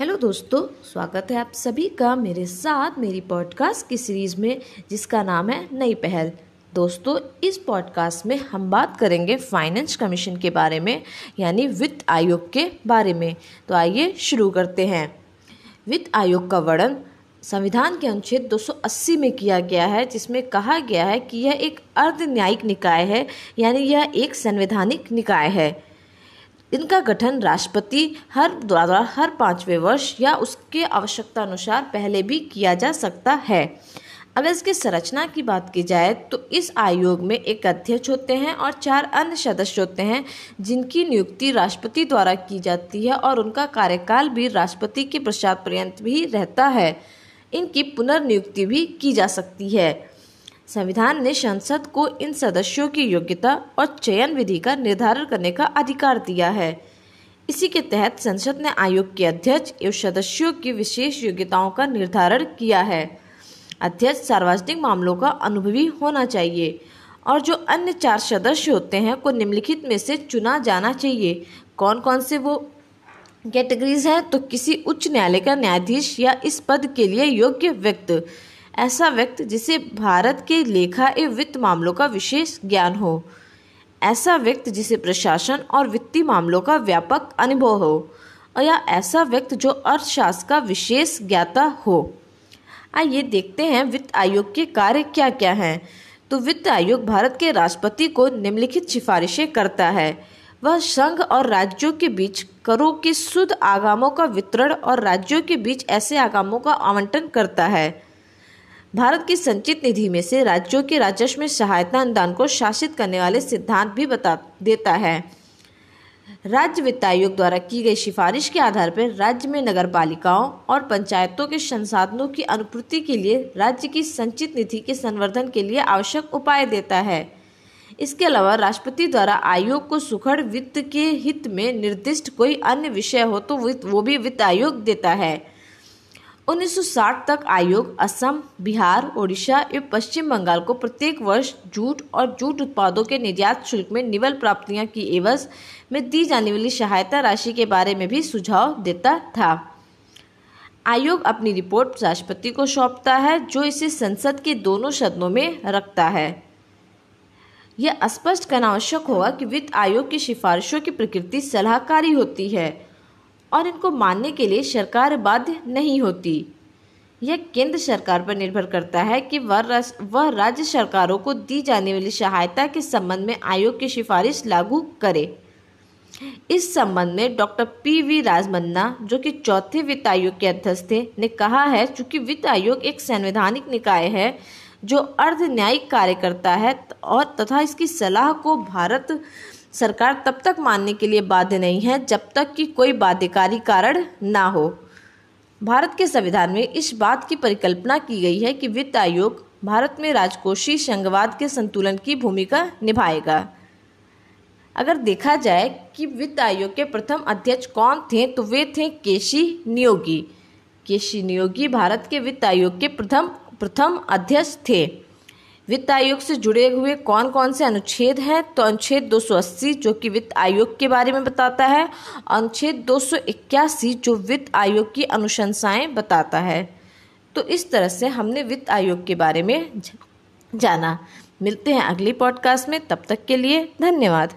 Hello दोस्तों, स्वागत है आप सभी का मेरे साथ मेरी पॉडकास्ट की सीरीज़ में, जिसका नाम है नई पहल। दोस्तों, इस पॉडकास्ट में हम बात करेंगे फाइनेंस कमीशन के बारे में, यानी वित्त आयोग के बारे में। तो आइए शुरू करते हैं। वित्त आयोग का वर्णन, संविधान के अनुच्छेद 280 में किया गया है, जिसमें कहा गया है कि यह एक अर्ध न्यायिक निकाय है, यानी यह एक संवैधानिक निकाय है। इनका गठन राष्ट्रपति हर द्वारा हर पाँचवें वर्ष या उसके आवश्यकता अनुसार पहले भी किया जा सकता है। अगर इसकी संरचना की बात की जाए तो इस आयोग में एक अध्यक्ष होते हैं और चार अन्य सदस्य होते हैं, जिनकी नियुक्ति राष्ट्रपति द्वारा की जाती है और उनका कार्यकाल भी राष्ट्रपति के पश्चात पर्यंत भी रहता है। इनकी पुनर्नियुक्ति भी की जा सकती है। संविधान ने संसद को इन सदस्यों की योग्यता और चयन विधि का निर्धारण करने का अधिकार दिया है। इसी के तहत संसद ने आयोग के अध्यक्ष एवं सदस्यों की विशेष योग्यताओं का निर्धारण किया है। अध्यक्ष सार्वजनिक मामलों का अनुभवी होना चाहिए और जो अन्य चार सदस्य होते हैं, को निम्नलिखित में से चुना जाना चाहिए। कौन कौन से वो कैटेगरीज हैं तो किसी उच्च न्यायालय का न्यायाधीश या इस पद के लिए योग्य व्यक्ति। ऐसा व्यक्ति जिसे भारत के लेखा एवं वित्त मामलों का विशेष ज्ञान हो। ऐसा व्यक्ति जिसे प्रशासन और वित्तीय मामलों का व्यापक अनुभव हो, या ऐसा व्यक्ति जो अर्थशास्त्र का विशेष ज्ञाता हो। आइए देखते हैं वित्त आयोग के कार्य क्या क्या हैं। तो वित्त आयोग भारत के राष्ट्रपति को निम्नलिखित सिफारिशें करता है। वह संघ और राज्यों के बीच करों के शुद्ध आगामों का वितरण और राज्यों के बीच ऐसे आगामों का आवंटन करता है। भारत की संचित निधि में से राज्यों के राजस्व में सहायता अनुदान को शासित करने वाले सिद्धांत भी बता देता है। राज्य वित्त आयोग द्वारा की गई सिफारिश के आधार पर राज्य में नगर पालिकाओं और पंचायतों के संसाधनों की अनुपूर्ति के लिए राज्य की संचित निधि के संवर्धन के लिए आवश्यक उपाय देता है। इसके अलावा राष्ट्रपति द्वारा आयोग को सुखड़ वित्त के हित में निर्दिष्ट कोई अन्य विषय हो तो वो भी वित्त आयोग देता है। 1960 तक आयोग असम, बिहार, ओडिशा एवं पश्चिम बंगाल को प्रत्येक वर्ष जूट और जूट उत्पादों के निर्यात शुल्क में निवल प्राप्तियाँ की एवज में दी जाने वाली सहायता राशि के बारे में भी सुझाव देता था। आयोग अपनी रिपोर्ट राष्ट्रपति को सौंपता है, जो इसे संसद के दोनों सदनों में रखता है। यह स्पष्ट करना आवश्यक होगा कि वित्त आयोग की सिफारिशों की प्रकृति सलाहकारी होती है। और इनको मानने के लिए सरकार बाध्य नहीं होती। यह केंद्र सरकार पर निर्भर करता है कि वह वह राज्य सरकारों को दी जाने वाली सहायता के संबंध में आयोग की सिफारिश लागू करे। इस संबंध में डॉक्टर पी वी राजमन्ना, जो कि चौथे वित्त आयोग के अध्यक्ष थे, ने कहा है, चूँकि वित्त आयोग एक संवैधानिक निकाय है, जो अर्ध न्यायिक कार्य करता है, और तथा इसकी सलाह को भारत सरकार तब तक मानने के लिए बाध्य नहीं है जब तक कि कोई बाध्यकारी कारण ना हो। भारत के संविधान में इस बात की परिकल्पना की गई है कि वित्त आयोग भारत में राजकोषीय संघवाद के संतुलन की भूमिका निभाएगा। अगर देखा जाए कि वित्त आयोग के प्रथम अध्यक्ष कौन थे तो वे थे केशी नियोगी। केशी नियोगी भारत के वित्त आयोग के प्रथम प्रथम अध्यक्ष थे। वित्त आयोग से जुड़े हुए कौन कौन से अनुच्छेद हैं? तो अनुच्छेद 280 जो कि वित्त आयोग के बारे में बताता है, अनुच्छेद 281 जो वित्त आयोग की अनुशंसाएँ बताता है। तो इस तरह से हमने वित्त आयोग के बारे में जाना। मिलते हैं अगली पॉडकास्ट में, तब तक के लिए धन्यवाद।